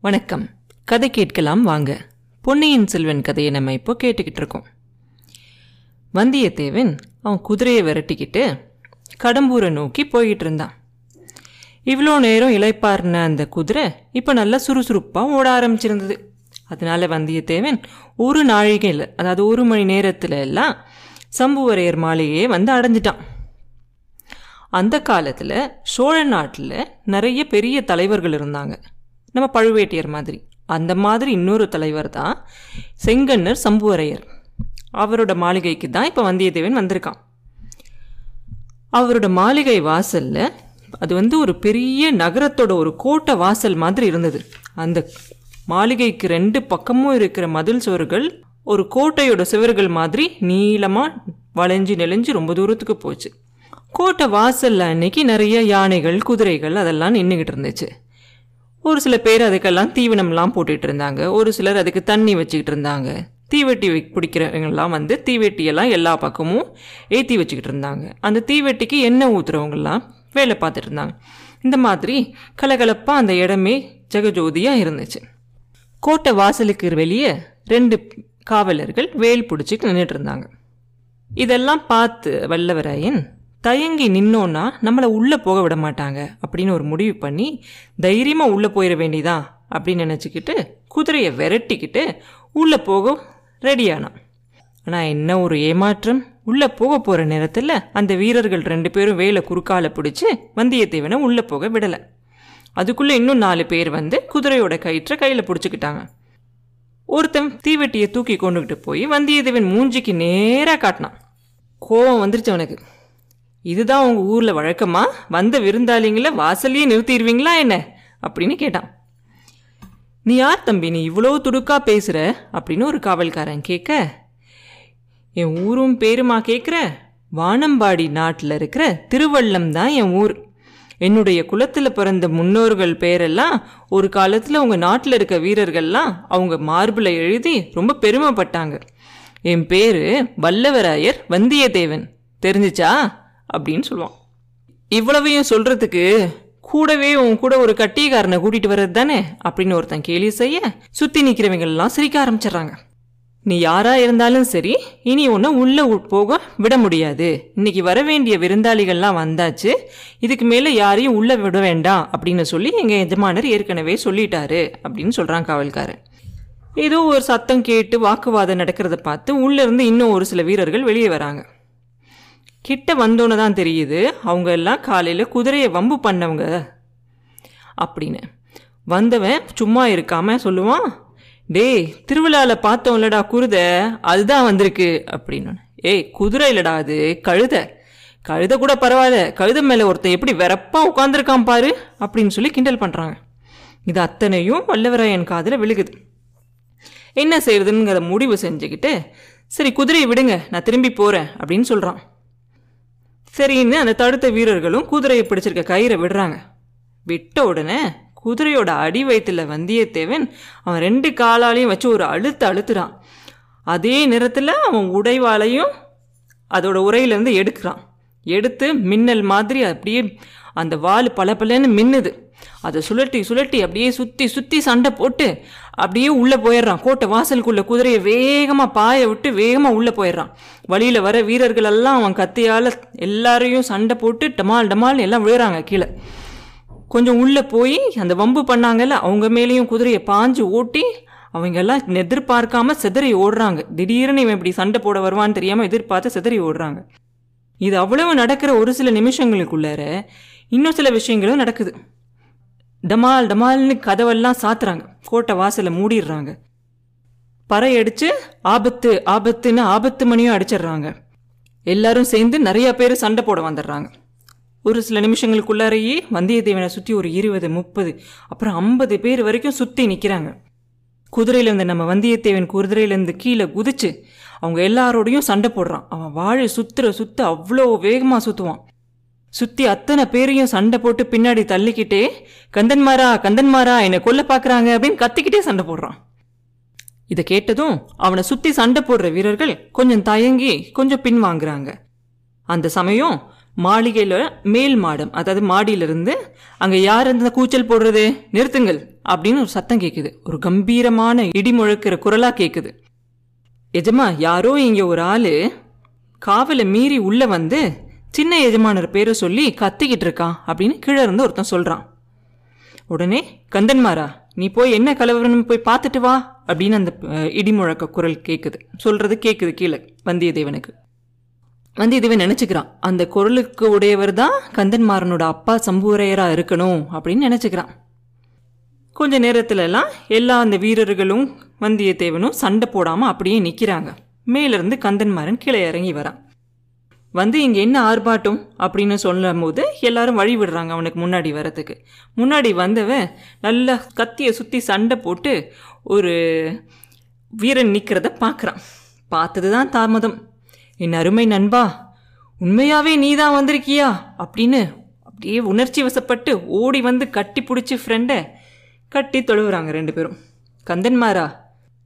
வணக்கம். கதை கேட்கலாம் வாங்க. பொன்னியின் செல்வன் கதையை நம்ம இப்போ கேட்டுக்கிட்டு இருக்கோம். வந்தியத்தேவன் அவன் குதிரையை விரட்டிக்கிட்டு கடம்பூரை நோக்கி போய்கிட்டு இருந்தான். இவ்வளோ நேரம் இளைப்பாறின அந்த குதிரை இப்போ நல்லா சுறுசுறுப்பாக ஓட ஆரம்பிச்சிருந்தது. அதனால வந்தியத்தேவன் ஒரு நாழிகையில் அதாவது ஒரு மணி நேரத்தில் எல்லாம் சம்புவரையர் மாலையே வந்து அடைஞ்சிட்டான். அந்த காலத்தில் சோழ நாட்டில் நிறைய பெரிய தலைவர்கள் இருந்தாங்க. நம்ம பழுவேட்டையர் மாதிரி. அந்த மாதிரி இன்னொரு தலைவர் தான் செங்கன்னர் சம்புவரையர். அவரோட மாளிகைக்கு தான் இப்போ வந்தியத்தேவன் வந்திருக்கான். அவரோட மாளிகை வாசலில் அது வந்து ஒரு பெரிய நகரத்தோட ஒரு கோட்டை வாசல் மாதிரி இருந்தது. அந்த மாளிகைக்கு ரெண்டு பக்கமும் இருக்கிற மதில் சுவர்கள் ஒரு கோட்டையோட சுவர்கள் மாதிரி நீளமாக வளைஞ்சு நெளிஞ்சு ரொம்ப தூரத்துக்கு போச்சு. கோட்டை வாசலில் அன்னைக்கு நிறைய யானைகள் குதிரைகள் அதெல்லாம் நின்றுக்கிட்டு இருந்துச்சு. ஒரு சில பேர் அதுக்கெல்லாம் தீவனம்லாம் போட்டுட்டு இருந்தாங்க ஒரு சிலர் அதுக்கு தண்ணி வச்சுக்கிட்டு இருந்தாங்க தீவெட்டி வை- பிடிக்கிறவங்கெல்லாம் வந்து தீவெட்டியெல்லாம் எல்லா பக்கமும் ஏற்றி வச்சுக்கிட்டு இருந்தாங்க அந்த தீவெட்டிக்கு எண்ணெய் ஊற்றுறவங்கெல்லாம் வேலை பார்த்துட்டு இருந்தாங்க இந்த மாதிரி கலகலப்பாக அந்த இடமே ஜெகஜோதியாக இருந்துச்சு. கோட்டை வாசலுக்கு வெளியே ரெண்டு காவலர்கள் வேல் பிடிச்சிட்டு நின்றுட்டு இருந்தாங்க இதெல்லாம் பார்த்து வல்லவராயன் தயங்கி நின்னோன்னா நம்மளை உள்ளே போக விட மாட்டாங்க அப்படின்னு ஒரு முடிவு பண்ணி தைரியமாக உள்ளே போயிட வேண்டியதா அப்படின்னு நினச்சிக்கிட்டு குதிரையை விரட்டிக்கிட்டு உள்ளே போக ரெடியானான் ஆனால் என்ன ஒரு ஏமாற்றம்? உள்ளே போக போகிற நேரத்தில் அந்த வீரர்கள் ரெண்டு பேரும் வேலை குறுக்கால பிடிச்சி வந்தியத்தேவனை உள்ளே போக விடலை. அதுக்குள்ளே இன்னும் நாலு பேர் வந்து குதிரையோட கயிற்றை கையில் பிடிச்சிக்கிட்டாங்க. ஒருத்தன் தீவெட்டியை தூக்கி கொண்டுகிட்டு போய் வந்தியத்தேவன் மூஞ்சிக்கு நேராக காட்டினான். கோவம் வந்துருச்சு அவனுக்கு. இதுதான் உங்கள் ஊரில் வழக்கமா? வந்த விருந்தாளிங்களை வாசல்லையே நிறுத்திடுவீங்களா என்ன? அப்படின்னு கேட்டான். நீ யார் தம்பி? நீ இவ்வளோ துடுக்கா பேசுகிற அப்படின்னு ஒரு காவல்காரன் கேட்க என் ஊரும் பேருமா கேட்குற? வானம்பாடி நாட்டில் இருக்கிற திருவள்ளம் தான் என் ஊர். என்னுடைய குலத்தில் பிறந்த முன்னோர்கள் பேரெல்லாம் ஒரு காலத்தில் உங்கள் நாட்டில் இருக்க வீரர்கள்லாம் அவங்க மார்பில் எழுதி ரொம்ப பெருமைப்பட்டாங்க. என் பேர் வல்லவராயர் வந்தியத்தேவன். தெரிஞ்சிச்சா? அப்படின்னு சொல்லுவான். இவ்வளவையும் சொல்கிறதுக்கு கூடவே உன் கூட ஒரு கட்டியக்காரனை கூட்டிகிட்டு வர்றது தானே? அப்படின்னு ஒருத்தன் கேலி செய்ய சுற்றி நிற்கிறவங்கெல்லாம் சிரிக்க ஆரம்பிச்சிடுறாங்க. நீ யாரா இருந்தாலும் சரி இனி ஒன்று உள்ள போக விட முடியாது. இன்னைக்கு வர வேண்டிய விருந்தாளிகள்லாம் வந்தாச்சு இதுக்கு மேலே யாரையும் உள்ள விட வேண்டாம் அப்படின்னு சொல்லி எங்கள் எஜமானர் ஏற்கனவே சொல்லிட்டாரு அப்படின்னு சொல்கிறான் காவல்காரன். ஏதோ ஒரு சத்தம் கேட்டு வாக்குவாதம் நடக்கிறத பார்த்து உள்ளேருந்து இன்னும் ஒரு சில வீரர்கள் வெளியே வராங்க. கிட்ட வந்தோன்னு தான் தெரியுது. அவங்க எல்லாம் காலையில் குதிரையை வம்பு பண்ணவங்க. அப்படின்னு. வந்தவன் சும்மா இருக்காம சொல்லுவான் டேய் திருவிழாவில் பார்த்தோம்லடா குருதை அதுதான் வந்திருக்கு. அப்படின்னு. ஏய் குதிரை இல்லடா அது கழுதை. கழுதை கூட பரவாயில்ல கழுதை மேலே ஒருத்தன் எப்படி வெறப்பாக உட்காந்துருக்கான் பாரு அப்படின்னு சொல்லி கிண்டல் பண்ணுறாங்க இது அத்தனையும் வல்லவராயன் காதில் விழுகுது. என்ன செய்யறதுங்கிற முடிவு செஞ்சுக்கிட்டு சரி குதிரையை விடுங்க நான் திரும்பி போகிறேன் அப்படின்னு சொல்கிறான் சரின்னு அந்த தடுத்த வீரர்களும் குதிரையை பிடிச்சிருக்க கயிறை விடுறாங்க. விட்ட உடனே குதிரையோட அடி வயிற்றுல வந்தியத்தேவன் அவன் ரெண்டு காலாலையும் வச்சு ஒரு அழுத்து அழுத்துறான். அதே நேரத்தில் அவன் உடைவாளையும் அதோட உரையிலேருந்து எடுக்கிறான். எடுத்து மின்னல் மாதிரி அப்படியே அந்த வால் பளபளன்னு மின்னுது. அதை சுழட்டி சுழட்டி அப்படியே சுற்றி சுற்றி சண்டை போட்டு அப்படியே உள்ளே போயிடுறான். கோட்டை வாசலுக்குள்ளே குதிரையை வேகமாக பாய விட்டு வேகமாக உள்ளே போயிடுறான். வழியில் வர வீரர்கள் எல்லாம் அவன் கத்தியால் எல்லாரையும் சண்டை போட்டு டமால் டமால் எல்லாம் விழுறாங்க கீழே. கொஞ்சம் உள்ளே போய் அந்த வம்பு பண்ணாங்கல்ல அவங்க மேலேயும் குதிரையை பாஞ்சு ஓட்டி அவங்க எல்லாம் எதிர்பார்க்காம சிதறி ஓடுறாங்க. திடீர்னு இவன் இப்படி சண்டை போட வருவான்னு தெரியாமல் எதிர்பார்த்து சிதறி ஓடுறாங்க. இது அவ்வளவு நடக்கிற ஒரு சில நிமிஷங்களுக்குள்ளார இன்னும் சில விஷயங்களும் நடக்குது. டமால் டமால்னு கதவெல்லாம் சாத்துறாங்க. கோட்டை வாசலை மூடிடுறாங்க. பறை அடித்து ஆபத்து ஆபத்துன்னு ஆபத்து மணியும் அடிச்சிடுறாங்க. எல்லாரும் சேர்ந்து நிறைய பேர் சண்டை போட வந்துடுறாங்க. ஒரு சில நிமிஷங்களுக்குள்ளாரையே வந்தியத்தேவனை சுற்றி ஒரு இருபது முப்பது அப்புறம் ஐம்பது பேர் வரைக்கும் சுற்றி நிற்கிறாங்க குதிரையிலேருந்து நம்ம வந்தியத்தேவன் குதிரையிலேருந்து கீழே குதிச்சு அவங்க எல்லாரோடையும் சண்டை போடுறான். அவன் வாழை சுற்றுற சுற்ற அவ்வளோ வேகமாக சுற்றுவான் சுற்றி அத்தனை பேரையும் சண்டை போட்டு பின்னாடி தள்ளிக்கிட்டே கந்தன்மாரா கந்தன்மாரா என்னை கொல்ல பார்க்குறாங்க அப்படின்னு கத்திக்கிட்டே சண்டை போடுறான். இதை கேட்டதும் அவனை சுற்றி சண்டை போடுற வீரர்கள் கொஞ்சம் தயங்கி கொஞ்சம் பின்வாங்குறாங்க. அந்த சமயம் மாளிகையில் மேல் மாடம் அதாவது மாடியிலிருந்து அங்கே யார் அந்த கூச்சல் போடுறது? நிறுத்துங்கள். அப்படின்னு ஒரு சத்தம் கேட்குது ஒரு கம்பீரமான இடி முழக்கிற குரலாக கேட்குது எஜமா யாரோ இங்கே ஒரு ஆள் காவலை மீறி உள்ளே வந்து சின்ன எஜமானர் பேரை சொல்லி கத்திக்கிட்டு இருக்கான் அப்படின்னு கீழே இருந்து ஒருத்தன் சொல்கிறான் உடனே கந்தன்மாரா நீ போய் என்ன கலவரம்னு போய் பார்த்துட்டு வா அப்படின்னு அந்த இடி முழக்க குரல் கேட்குது சொல்கிறது கேட்குது கீழே வந்தியத்தேவனுக்கு. வந்தியத்தேவன் நினச்சிக்கிறான் அந்த குரலுக்கு உடையவர் தான் கந்தன்மாரனோட அப்பா சம்புவரையராக இருக்கணும் அப்படின்னு நினச்சிக்கிறான். கொஞ்ச நேரத்துலலாம் எல்லா அந்த வீரர்களும் வந்தியத்தேவனும் சண்டை போடாமல் அப்படியே நிற்கிறாங்க மேலிருந்து கந்தன்மாரன் கீழே இறங்கி வரான். வந்து இங்கே என்ன ஆர்ப்பாட்டம் அப்படின்னு சொல்லும் போது எல்லாரும் வழி விடுறாங்க அவனுக்கு முன்னாடி வரதுக்கு முன்னாடி வந்தவன் நல்லா கத்தியை சுற்றி சண்டை போட்டு ஒரு வீரன் நிற்கிறத பார்க்குறான் பார்த்தது தான் தாமதம். என் அருமை நண்பா உண்மையாகவே நீ தான் வந்திருக்கியா? அப்படின்னு அப்படியே உணர்ச்சி வசப்பட்டு ஓடி வந்து கட்டி பிடிச்சி ஃப்ரெண்டை கட்டி தொழுவுறாங்க ரெண்டு பேரும். கந்தன்மாரா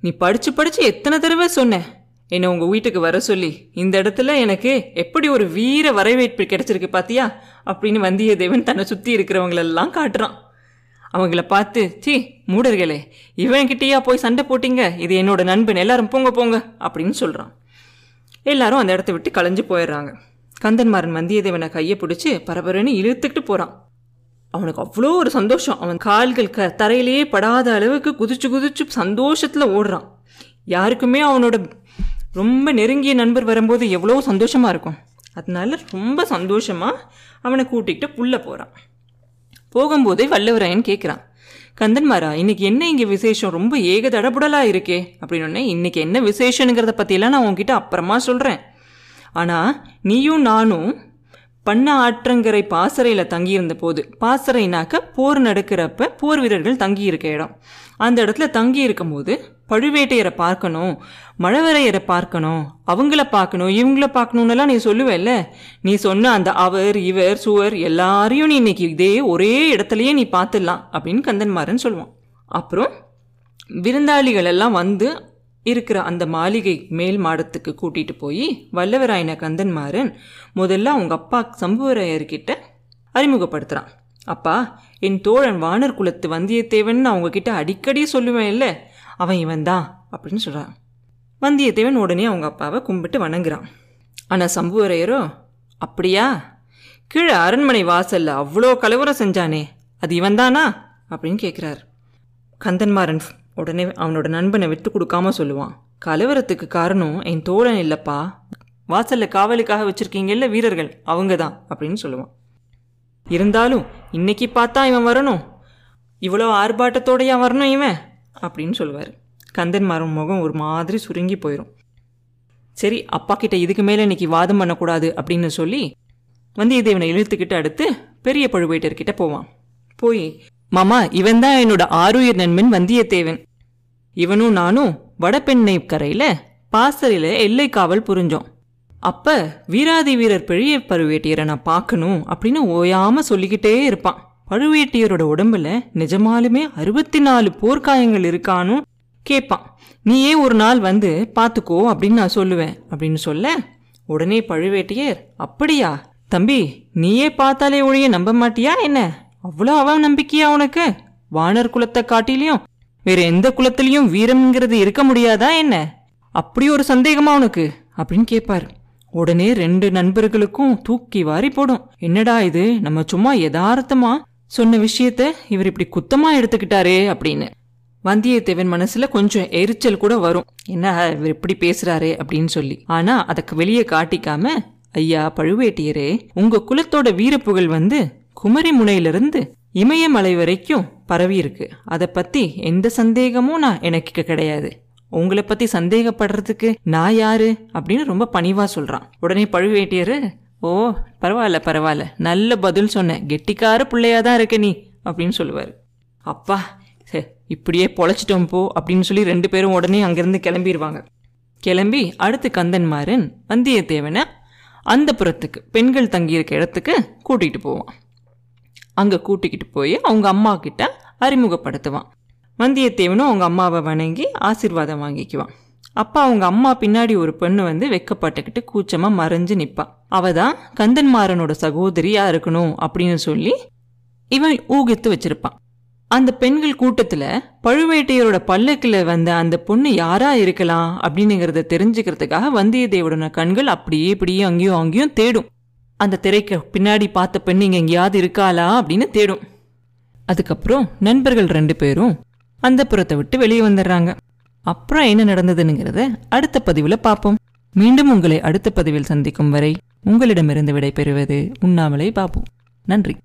நீ படிச்சு படிச்சு எத்தனை தடவை சொன்னேன் என்னை உங்கள் வீட்டுக்கு வர சொல்லி. இந்த இடத்துல எனக்கு எப்படி ஒரு வீர வரவேற்பு கிடைச்சிருக்கு பாத்தியா? அப்படின்னு வந்தியத்தேவன் தன்னை சுற்றி இருக்கிறவங்களெல்லாம் காட்டுறான். அவங்கள பார்த்து சி மூடர்களே இவன்கிட்டயா போய் சண்டை போட்டிங்க? இது என்னோட நண்பன். எல்லாரும் போங்க போங்க அப்படின்னு சொல்கிறான் எல்லாரும் அந்த இடத்த விட்டு கலைஞ்சு போயிடுறாங்க. கந்தன்மாறன் வந்தியத்தேவனை கையை பிடிச்சி பரபரன்னு இழுத்துக்கிட்டு போகிறான் அவனுக்கு அவ்வளோ ஒரு சந்தோஷம். அவன் கால்கள் க தரையிலேயே படாத அளவுக்கு குதிச்சு குதிச்சு சந்தோஷத்தில் ஓடுறான். யாருக்குமே அவனோட ரொம்ப நெருங்கிய நண்பர் வரும்போது எவ்வளோ சந்தோஷமாக இருக்கும். அதனால ரொம்ப சந்தோஷமாக அவனை கூட்டிகிட்டு புள்ள போகிறான் போகும்போதே வல்லவராயன் கேட்குறான் கந்தன்மாரா இன்னைக்கு என்ன இங்கே விசேஷம்? ரொம்ப ஏக தடபுடலாக இருக்கே. அப்படின்னு இன்றைக்கி இன்னைக்கு என்ன விசேஷனுங்கிறத பற்றியெல்லாம் நான் உன்கிட்ட அப்புறமா சொல்கிறேன் ஆனால் நீயும் நானும் பண்ண ஆற்றங்கரை பாசறையில் தங்கியிருந்த போது பாசறைனாக்க போர் நடக்கிறப்ப போர் வீரர்கள் தங்கியிருக்க இடம். அந்த இடத்துல தங்கி இருக்கும்போது பழுவேட்டையரை பார்க்கணும் மழவரையரை பார்க்கணும் அவங்கள பார்க்கணும் இவங்கள பார்க்கணுன்னெல்லாம் நீ சொல்லுவேல்ல? நீ சொன்ன அந்த அவர் இவர் சுவர் எல்லாரையும் நீ இன்னைக்கு இதே ஒரே இடத்துலயே நீ பார்த்துடலாம் அப்படின்னு கந்தன்மாறன் சொல்லுவான். அப்புறம் விருந்தாளிகள் எல்லாம் வந்து இருக்கிற அந்த மாளிகை மேல் மாடத்துக்கு கூட்டிட்டு போய் வல்லவராயன கந்தன்மாறன் முதல்ல அவங்க அப்பா சம்புவரையர்கிட்ட அறிமுகப்படுத்துறான். அப்பா என் தோழன் வானர் குலத்து வந்தியத்தேவன் நான் உங்ககிட்ட அடிக்கடி சொல்லுவேன் இல்ல? அவன் இவன் தான் அப்படின்னு சொல்றான். வந்தியத்தேவன் உடனே அவங்க அப்பாவை கும்பிட்டு வணங்குறான். ஆனா சம்புவரையரோ அப்படியா? கீழே அரண்மனை வாசல்ல அவ்வளோ கலவரம் செஞ்சானே அது இவன் தானா அப்படின்னு கேட்குறாரு கந்தன்மாறன் உடனே அவனோட நண்பனை விட்டு கொடுக்காம சொல்லுவான். கலவரத்துக்கு காரணம் என் தோழன் இல்லைப்பா. வாசலில் காவலுக்காக வச்சுருக்கீங்கல்ல வீரர்கள்? அவங்க தான் அப்படின்னு சொல்லுவான். இருந்தாலும் இன்னைக்கு பார்த்தா இவன் வரணும். இவ்வளோ ஆர்ப்பாட்டத்தோடையா வரணும் இவன் அப்படின்னு சொல்லுவார். கந்தன்மாறன் முகம் ஒரு மாதிரி சுருங்கி போயிடும் சரி அப்பா கிட்ட இதுக்கு மேலே இன்னைக்கு வாதம் பண்ணக்கூடாது அப்படின்னு சொல்லி வந்தியத்தேவனை இழுத்துக்கிட்டு அடுத்து பெரிய பழுவேட்டர்கிட்ட போவான். போய் மாமா இவன் தான் என்னோட ஆருயிர் நண்பன் வந்தியத்தேவன். இவனும் நானும் வடபெண்ணை கரையில பாசறையில எல்லை காவல் புரிஞ்சோம். அப்ப வீராதி வீரர் பெரிய பழுவேட்டியரை நான் பார்க்கணும் அப்படின்னு ஓயாம சொல்லிக்கிட்டே இருப்பான். பழுவேட்டியரோட உடம்புல நிஜமாலுமே அறுபத்தி நாலு போர்க்காயங்கள் இருக்கானும் கேட்பான் நீயே ஒரு நாள் வந்து பார்த்துக்கோ அப்படின்னு நான் சொல்லுவேன் அப்படின்னு சொல்ல உடனே பழுவேட்டியர் அப்படியா? தம்பி நீயே பார்த்தாலே ஒழிய நம்ப மாட்டியா என்ன? அவ்வளோ அவ நம்பிக்கையா உனக்கு? வானர் குலத்தை காட்டிலையும் வேற எந்த குலத்திலையும் வீரம்ங்கிறது இருக்க முடியாதா என்ன? அப்படி ஒரு சந்தேகமா உனக்கு? அப்படின்னு கேட்பாரு உடனே ரெண்டு நண்பர்களுக்கும் தூக்கி வாரி போடும். என்னடா இது? நம்ம சும்மா யதார்த்தமா சொன்ன விஷயத்த இவர் இப்படி குத்தமா எடுத்துக்கிட்டாரே அப்படின்னு. வந்தியத்தேவன் மனசுல கொஞ்சம் எரிச்சல் கூட வரும். என்ன இவர் இப்படி பேசுறாரே அப்படின்னு சொல்லி. ஆனா அதற்கு வெளியே காட்டிக்காம ஐயா பழுவேட்டியரே உங்க குலத்தோட வீரப்புகழ் வந்து குமரி முனையிலிருந்து இமயமலை வரைக்கும் பரவி இருக்கு அதை பத்தி எந்த சந்தேகமும் நான் எனக்கு கிடையாது. உங்களை பத்தி சந்தேகப்படுறதுக்கு நான் யாரு அப்படின்னு ரொம்ப பணிவா சொல்றான். உடனே பழுவேட்டியரு ஓ பரவாயில்ல பரவாயில்ல. நல்ல பதில் சொன்ன. கெட்டிக்கார பிள்ளையா தான் இருக்க நீ அப்படின்னு சொல்லுவாரு. அப்பா சே, இப்படியே பொழைச்சிட்டோம் போ அப்படின்னு சொல்லி ரெண்டு பேரும் உடனே அங்கிருந்து கிளம்பிடுவாங்க கிளம்பி அடுத்து கந்தன்மாரன் வந்தியத்தேவனை அந்த புறத்துக்கு பெண்கள் தங்கியிருக்க இடத்துக்கு கூட்டிகிட்டு போவான். அங்கே கூட்டிக்கிட்டு போய் அவங்க அம்மா கிட்ட அறிமுகப்படுத்துவான். வந்தியத்தேவனும் அவங்க அம்மாவை வணங்கி ஆசிர்வாதம் வாங்கிக்குவான். அப்பா அவங்க அம்மா பின்னாடி ஒரு பெண்ணு வந்து வெக்கப்பட்டுக்கிட்டு கூச்சமாக மறைஞ்சு நிற்பான் அவ தான் கந்தன்மாறனோட சகோதரியாக இருக்கணும் அப்படின்னு சொல்லி இவன் ஊகித்து வச்சிருப்பான். அந்த பெண்கள் கூட்டத்தில் பழுவேட்டையரோட பல்லக்கில் வந்த அந்த பொண்ணு யாரா இருக்கலாம் அப்படின்னுங்கிறத தெரிஞ்சுக்கிறதுக்காக வந்தியத்தேவனோட கண்கள் அப்படியே இப்படியே அங்கேயும் அங்கேயும் தேடும். அந்த திரைக்கு பின்னாடி பார்த்த பெண் இங்கே எங்கேயாவது இருக்காளா அப்படின்னு தேடும். அதுக்கப்புறம் நண்பர்கள் ரெண்டு பேரும் அந்த புறத்தை விட்டு வெளியே வந்துடுறாங்க. அப்புறம் என்ன நடந்ததுங்கிறத அடுத்த பதிவில் பார்ப்போம். மீண்டும் உங்களை அடுத்த பதிவில் சந்திக்கும் வரை உங்களிடமிருந்து விடைபெறுவது உண்ணாமலே பாப்போம் நன்றி.